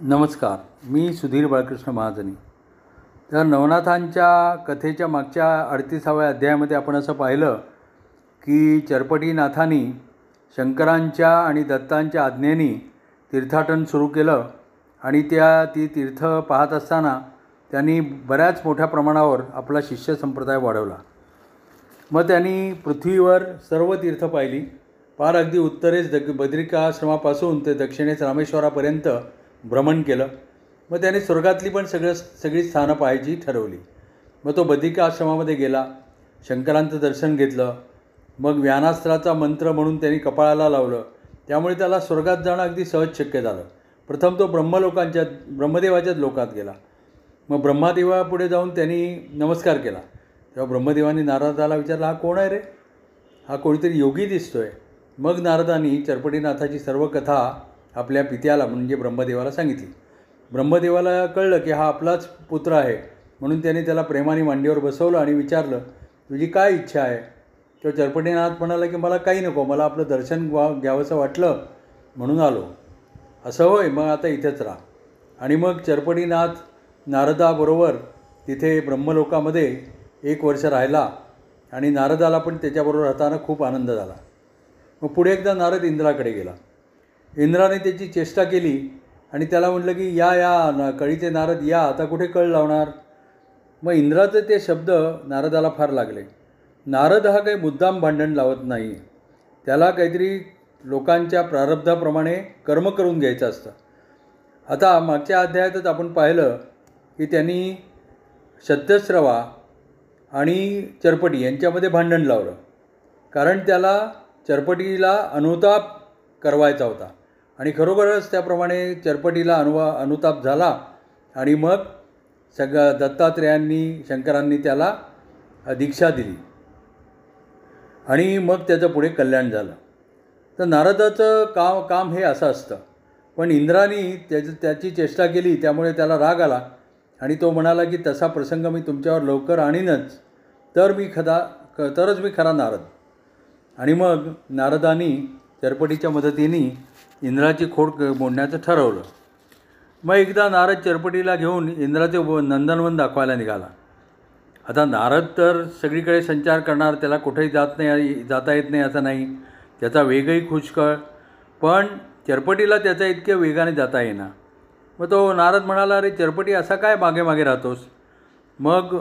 नमस्कार मी सुधीर बाळकृष्ण महाजनी. तर नवनाथांच्या कथेच्या मागच्या अडतीसाव्या अध्यायामध्ये आपण असं पाहिलं की चरपटीनाथांनी शंकरांच्या आणि दत्तांच्या आज्ञेनी तीर्थाटन सुरू केलं आणि त्या ती तीर्थ पाहत असताना त्यांनी बऱ्याच मोठ्या प्रमाणावर आपला शिष्य संप्रदाय वाढवला. मग त्यांनी पृथ्वीवर सर्व तीर्थ पाहिली. पार अगदी उत्तरेस दग बद्रिकाश्रमापासून ते दक्षिणेस रामेश्वरापर्यंत भ्रमण केलं. मग त्याने स्वर्गातली पण सगळं सगळी स्थानं पाहायची ठरवली. मग तो बद्रिका आश्रमामध्ये गेला. शंकरांचं दर्शन घेतलं. मग व्यानास्त्राचा मंत्र म्हणून त्यांनी कपाळाला लावलं. त्यामुळे त्याला स्वर्गात जाणं अगदी सहज शक्य झालं. प्रथम तो ब्रह्मलोकांच्या ब्रह्मदेवाच्याच लोकात गेला. मग ब्रह्मादेवापुढे जाऊन त्यांनी नमस्कार केला. तेव्हा ब्रह्मदेवानी नारदाला विचारला हा कोण आहे रे? हा कोणीतरी योगी दिसतो आहे मग नारदांनी चरपटीनाथाची सर्व कथा आपल्या पित्याला म्हणजे ब्रह्मदेवाला सांगितली. ब्रह्मदेवाला कळलं की हा आपलाच पुत्र आहे. म्हणून त्याने त्याला प्रेमाने मांडीवर बसवलं आणि विचारलं तुझी काय इच्छा आहे? तो चरपटीनाथ म्हणाला की मला काही नको मला आपलं दर्शन वा घ्यावंसं वाटलं. म्हणून आलो. असं होय मग आता इथेच राहा. आणि मग चरपटीनाथ नारदाबरोबर तिथे ब्रह्मलोकामध्ये एक वर्ष राहिला आणि नारदाला पण त्याच्याबरोबर राहताना खूप आनंद झाला. मग पुढे एकदा नारद इंद्राकडे गेला. इंद्राने त्याची चेष्टा केली आणि त्याला म्हटलं की या या ना कळीचे नारद या आता कुठे कळ लावणार? मग इंद्राचे ते शब्द नारदाला फार लागले. नारद हा काही मुद्दाम भांडण लावत नाही. त्याला काहीतरी लोकांच्या प्रारब्धाप्रमाणे कर्म करून घ्यायचं असतं. आता मागच्या अध्यायातच आपण पाहिलं की त्यांनी सत्यश्रवा आणि चरपटी यांच्यामध्ये भांडण लावलं. कारण त्याला चरपटीला अनुताप करवायचा होता. आणि खरोखरच त्याप्रमाणे चरपटीला अनुवा अनुताप झाला आणि मग सग दत्तात्रेयांनी शंकरांनी त्याला दीक्षा दिली. आणि मग त्याचं पुढे कल्याण झालं. तर नारदाचं काम काम हे असं असतं. पण इंद्रानी त्याचं त्याची चेष्टा केली त्यामुळे त्याला राग आला. आणि तो म्हणाला की तसा प्रसंग मी तुमच्यावर लवकर आणीनच. तर मी खदा क तरच मी खरा नारद. आणि मग नारदानी चरपटीच्या मदतीने इंद्राची खोड मोडण्याचं ठरवलं. मग एकदा नारद चरपटीला घेऊन इंद्राचे व नंदनवन दाखवायला निघाला. आता नारद तर सगळीकडे संचार करणार त्याला कुठेही जात नाही जाता येत नाही असं नाही. त्याचा वेगही खुशकळ पण चरपटीला त्याचा इतक्या वेगाने जाता येणार मग तो नारद म्हणाला अरे चरपटी असा काय मागे मागे राहतोस? मग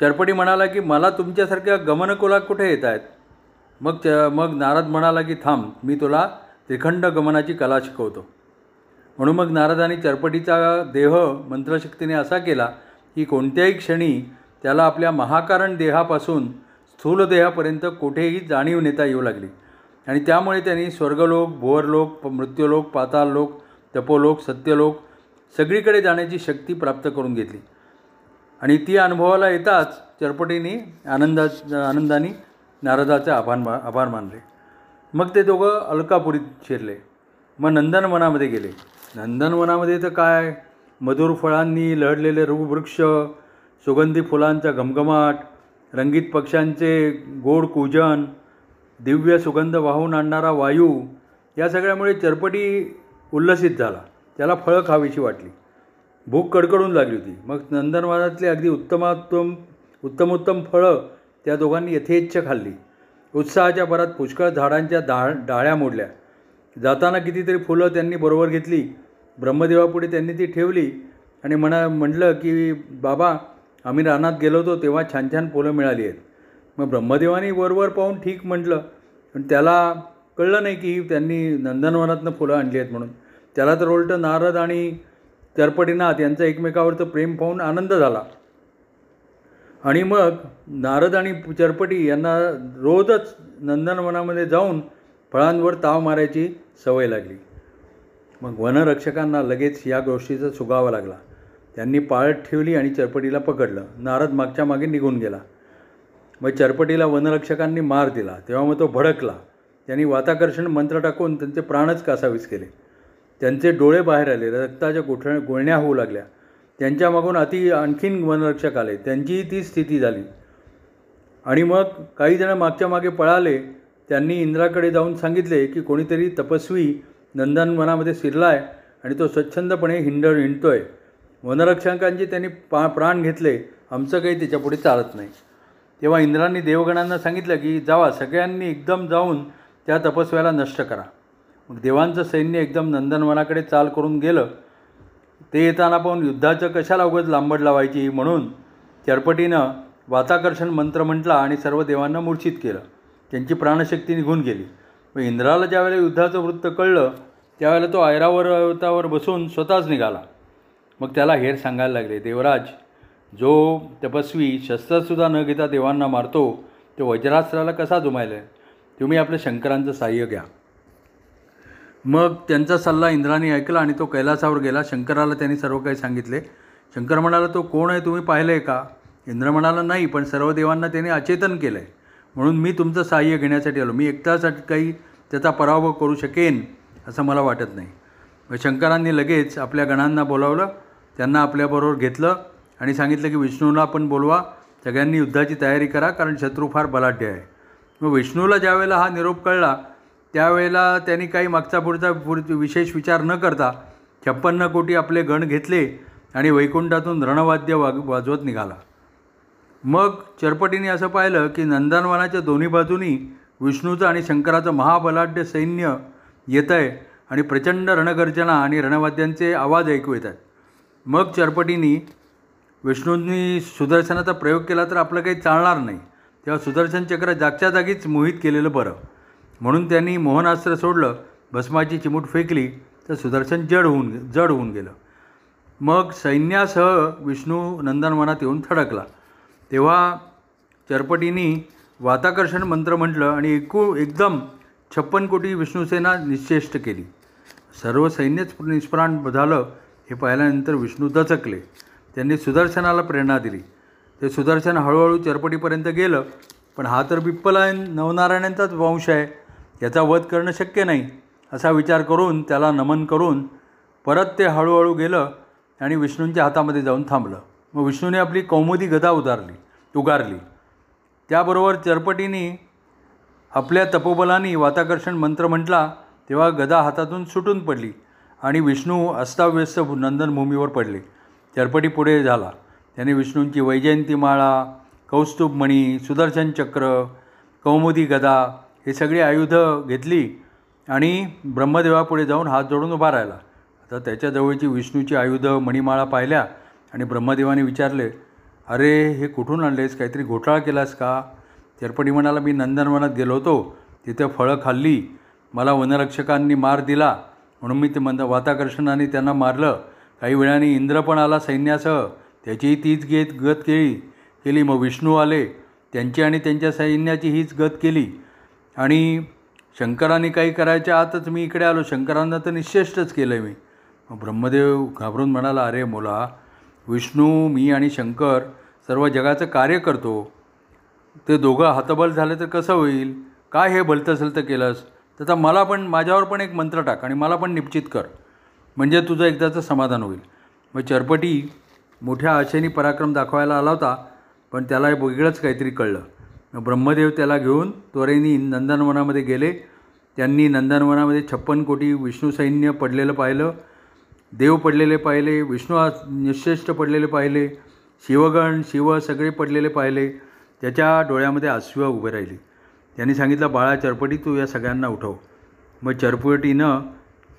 चरपटी म्हणाला की मला तुमच्यासारख्या गमनकुलात कुठे येत आहेत मग च मग नारद म्हणाला की थांब मी तुला त्रिखंड गमनाची कला शिकवतो. म्हणून मग नारदाने चरपटीचा देह मंत्रशक्तीने असा केला की कोणत्याही क्षणी त्याला आपल्या महाकारण देहापासून स्थूल देहापर्यंत कुठेही जाणीव नेता येऊ लागली. आणि त्यामुळे त्यांनी स्वर्गलोक भुवरलोक मृत्यूलोक पाताळलोक तपोलोक सत्यलोक सगळीकडे जाण्याची शक्ती प्राप्त करून घेतली. आणि ती अनुभवाला येताच चरपटीने आनंदा आनंदाने नारदाचे आभार मा आभार मानले. मग ते दोघं अलकापुरीत शिरले. मग नंदनवनामध्ये गेले. नंदनवनामध्ये तर काय? मधुर फळांनी लढलेले वृक्ष सुगंधी फुलांचा घमघमाट रंगीत पक्ष्यांचे गोड कुजन दिव्य सुगंध वाहून आणणारा वायू या सगळ्यामुळे चरपटी उल्लसित झाला. त्याला फळं खावीशी वाटली. भूक कडकडून लागली होती. मग नंदनवनातली अगदी उत्तमोत्तम उत्तमोत्तम फळं त्या दोघांनी यथेच्छ खाल्ली. उत्साहाच्या भरात पुष्कळ झाडांच्या डाळ डाळ्या मोडल्या. जाताना कितीतरी फुलं त्यांनी बरोबर घेतली. ब्रह्मदेवापुढे त्यांनी ती ठेवली आणि म्हणा म्हटलं की बाबा आम्ही रानात गेलो होतो तेव्हा छान छान फुलं मिळाली आहेत. मग ब्रह्मदेवानी वरवर पाहून ठीक म्हटलं. पण त्याला कळलं नाही की त्यांनी नंदनवनातनं फुलं आणली आहेत म्हणून. त्याला तर उलटं नारद आणि चरपटीनाथ यांचा एकमेकावरचं प्रेम पाहून आनंद झाला. आणि मग नारद आणि चरपटी यांना रोजच नंदनवनामध्ये जाऊन फळांवर ताव मारायची सवय लागली. मग वनरक्षकांना लगेच या गोष्टीचा सुगावा लागला. त्यांनी पाळत ठेवली आणि चरपटीला पकडलं. नारद मागच्या मागे निघून गेला. मग चरपटीला वनरक्षकांनी मार दिला. तेव्हा मग तो भडकला. त्यांनी वाताकर्षण मंत्र टाकून त्यांचे प्राणच कासावीस केले. त्यांचे डोळे बाहेर आले. रक्ताच्या गोठळ गुळण्या होऊ लागल्या. त्यांच्या मागून अति आणखीन वनरक्षक आले. त्यांचीही ती स्थिती झाली. आणि मग काही जण मागच्या मागे पळाले. त्यांनी इंद्राकडे जाऊन सांगितले की कोणीतरी तपस्वी नंदनवनामध्ये शिरला आहे आणि तो स्वच्छंदपणे हिंड आहे वनरक्षकांची त्यांनी पा प्राण घेतले. आमचं काही त्याच्यापुढे चालत नाही. तेव्हा इंद्रांनी देवगणांना सांगितलं की जावा सगळ्यांनी एकदम जाऊन त्या तपस्व्याला नष्ट करा. मग देवांचं सैन्य एकदम नंदनवनाकडे चाल करून गेलं. ते येताना पाहून युद्धाचं कशाला उगत लांबड लावायची म्हणून चरपटीनं वाताकर्षण मंत्र म्हटला आणि सर्व देवांना मूर्छित केलं. त्यांची प्राणशक्ती निघून गेली. मग इंद्राला ज्यावेळेला युद्धाचं वृत्त कळलं त्यावेळेला तो ऐरावतावर बसून स्वतःच निघाला. मग त्याला हेर सांगायला लागले देवराज जो तपस्वी शस्त्रसुद्धा न घेता देवांना मारतो तो वज्रास्त्राला कसा जुमायला तुम्ही आपल्या शंकरांचं सहाय्य घ्या. मग त्यांचा सल्ला इंद्राने ऐकला आणि तो कैलासावर गेला. शंकराला त्यांनी सर्व काही सांगितले. शंकर म्हणाला तो कोण आहे? तुम्ही पाहिलं आहे का? इंद्र म्हणाला नाही पण सर्व देवांना त्याने अचेतन केलं आहे म्हणून मी तुमचं सहाय्य घेण्यासाठी आलो. मी एकटासाठी काही त्याचा पराभव करू शकेन असं मला वाटत नाही. मग शंकरांनी लगेच आपल्या गणांना बोलावलं. त्यांना आपल्याबरोबर घेतलं आणि सांगितलं की विष्णूला पण बोलवा. सगळ्यांनी युद्धाची तयारी करा कारण शत्रू फार बलाढ्य आहे. मग विष्णूला ज्यावेळेला हा निरोप कळला त्यावेळेला त्यांनी काही मागचा पुढचा पुढ विशेष विचार न करता छप्पन्न कोटी आपले गण घेतले आणि वैकुंठातून रणवाद्य वाग वाजवत निघाला. मग चरपटीने असं पाहिलं की नंदनवनाच्या दोन्ही बाजूनी विष्णूचं आणि शंकराचं महाबलाढ्य सैन्य येतं आहे आणि प्रचंड रणगर्जना आणि रणवाद्यांचे आवाज ऐकू येत आहेत मग चरपटीनी विष्णूंनी सुदर्शनाचा प्रयोग केला तर आपलं काही चालणार नाही. तेव्हा सुदर्शन चक्र जागच्या जागीच मोहित केलेलं बरं. म्हणून त्यांनी मोहनास्त्र सोडलं भस्माची चिमूट फेकली तर सुदर्शन जड होऊन जड होऊन गेलं. मग सैन्यासह विष्णू नंदनवनात येऊन थडकला. तेव्हा चरपटीनी वाताकर्षण मंत्र म्हटलं आणि एकू एकदम छप्पन कोटी विष्णुसेना निश्चेष्ट केली. सर्व सैन्यच निष्प्राण झालं हे पाहिल्यानंतर विष्णू दचकले. त्यांनी सुदर्शनाला प्रेरणा दिली. ते सुदर्शन हळूहळू चरपटीपर्यंत गेलं पण हा तर बिप्पलायन नवनारायणांचाच वंश आहे. याचा वध करणं शक्य नाही असा विचार करून त्याला नमन करून परत ते हळूहळू गेलं आणि विष्णूंच्या हातामध्ये जाऊन थांबलं. मग विष्णूने आपली कौमुदी गदा उदारली उगारली. त्याबरोबर चरपटीने आपल्या तपोबलाने वाताकर्षण मंत्र म्हटला तेव्हा गदा हातातून सुटून पडली आणि विष्णू अस्ताव्यस्त नंदनभूमीवर पडले. चरपटी पुढे झाला. त्याने विष्णूंची वैजयंती माळा कौस्तुभमणी सुदर्शन चक्र कौमुदी गदा हे सगळी आयुधं घेतली आणि ब्रह्मदेवापुढे जाऊन हात जोडून उभा राहिला. आता त्याच्याजवळची विष्णूची आयुधं मणिमाळा पाहिल्या आणि ब्रह्मदेवाने विचारले अरे हे कुठून आणलेस? काहीतरी घोटाळा केलास का? चरपटी म्हणाला मी नंदनवनात गेलो होतो. तिथे फळं खाल्ली. मला वनरक्षकांनी मार दिला. म्हणून मी ते मंद वाताकर्षणाने त्यांना मारलं. काही वेळाने इंद्र पण आला सैन्यासह. त्याचीही तीच गेत गत केली. केली मग विष्णू आले. त्यांची आणि त्यांच्या सैन्याची हीच गत केली. आणि शंकराने काही करायच्या आतच मी इकडे आलो. शंकरांना तर निश्चेष्टच केलं आहे मी ब्रह्मदेव घाबरून म्हणाला अरे मुला विष्णू मी आणि शंकर सर्व जगाचं कार्य करतो. ते दोघं हातबल झाले तर कसं होईल? काय हे भलतं तर केलंस? त्याचा मला पण माझ्यावर पण एक मंत्र टाक आणि मला पण निश्चित कर. म्हणजे तुझं एकदाचं समाधान होईल. मग चरपटी मोठ्या आशेने पराक्रम दाखवायला आला होता पण त्याला वेगळंच काहीतरी कळलं. ब्रह्मदेव त्याला घेऊन त्वरेनी नंदनवनामध्ये गेले. त्यांनी नंदनवनामध्ये छप्पन कोटी विष्णू सैन्य पडलेलं पाहिलं. देव पडलेले पाहिले विष्णू निश्चेष्ट पडलेले पाहिले शिवगण शिव सगळे पडलेले पाहिले. त्याच्या डोळ्यामध्ये आश्व उभे राहिली. त्यांनी सांगितलं बाळा चरपटी तू या सगळ्यांना उठव. मग चरपटीनं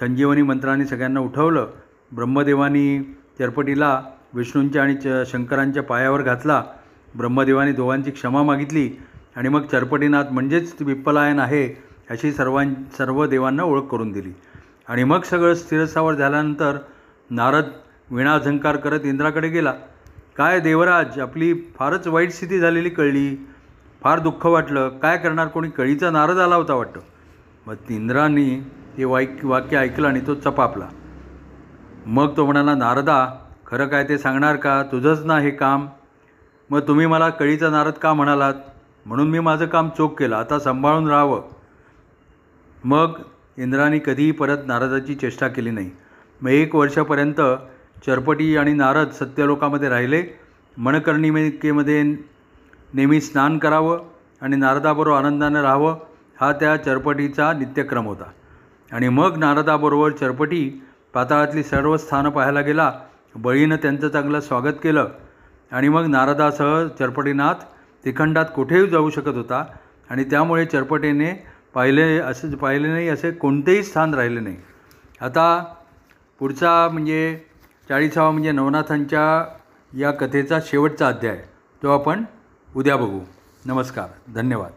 संजीवनी मंत्राने सगळ्यांना उठवलं. ब्रह्मदेवानी चरपटीला विष्णूंच्या आणि च शंकरांच्या पायावर घातला. ब्रह्मदेवाने दोघांची क्षमा मागितली आणि मग चरपटीनाथ म्हणजेच विप्पलायन आहे अशी सर्वां सर्व देवांना ओळख करून दिली. आणि मग सगळं स्थिरसावर झाल्यानंतर नारद विणाझंकार करत इंद्राकडे गेला. काय देवराज आपली फारच वाईट स्थिती झालेली कळली. फार दुःख वाटलं. काय करणार कोणी? कळीचा नारद आला होता वाटतं. मग इंद्रांनी हे वाईक वाक्य ऐकलं आणि तो चपापला. मग तो म्हणाला नारदा खरं काय ते सांगणार का? तुझंच ना हे काम. मग तुम्ही मला कळीचा नारद का म्हणालात? म्हणून मी माझं काम चोख केलं. आता सांभाळून राहावं. मग इंद्राने कधीही परत नारदाची चेष्टा केली नाही. मग एक वर्षापर्यंत चरपटी आणि नारद सत्यलोकामध्ये राहिले. मणकर्णिकेमध्ये नेहमी स्नान करावं आणि नारदाबरोबर आनंदानं राहावं हा त्या चरपटीचा नित्यक्रम होता. आणि मग नारदाबरोबर चरपटी पाताळातली सर्व स्थानं पाहायला गेला. बळीनं त्यांचं चांगलं स्वागत केलं. आणि मग नारदासह चरपटीनाथ त्रिखंडात कुठेही जाऊ शकत होता. आणि त्यामुळे चरपटीने पाहिले असं पाहिले नाही असे कोणतेही स्थान राहिले नाही. आता पुढचा म्हणजे चाळीसावा म्हणजे नवनाथांच्या या कथेचा शेवटचा अध्याय तो आपण उद्या बघू. नमस्कार धन्यवाद.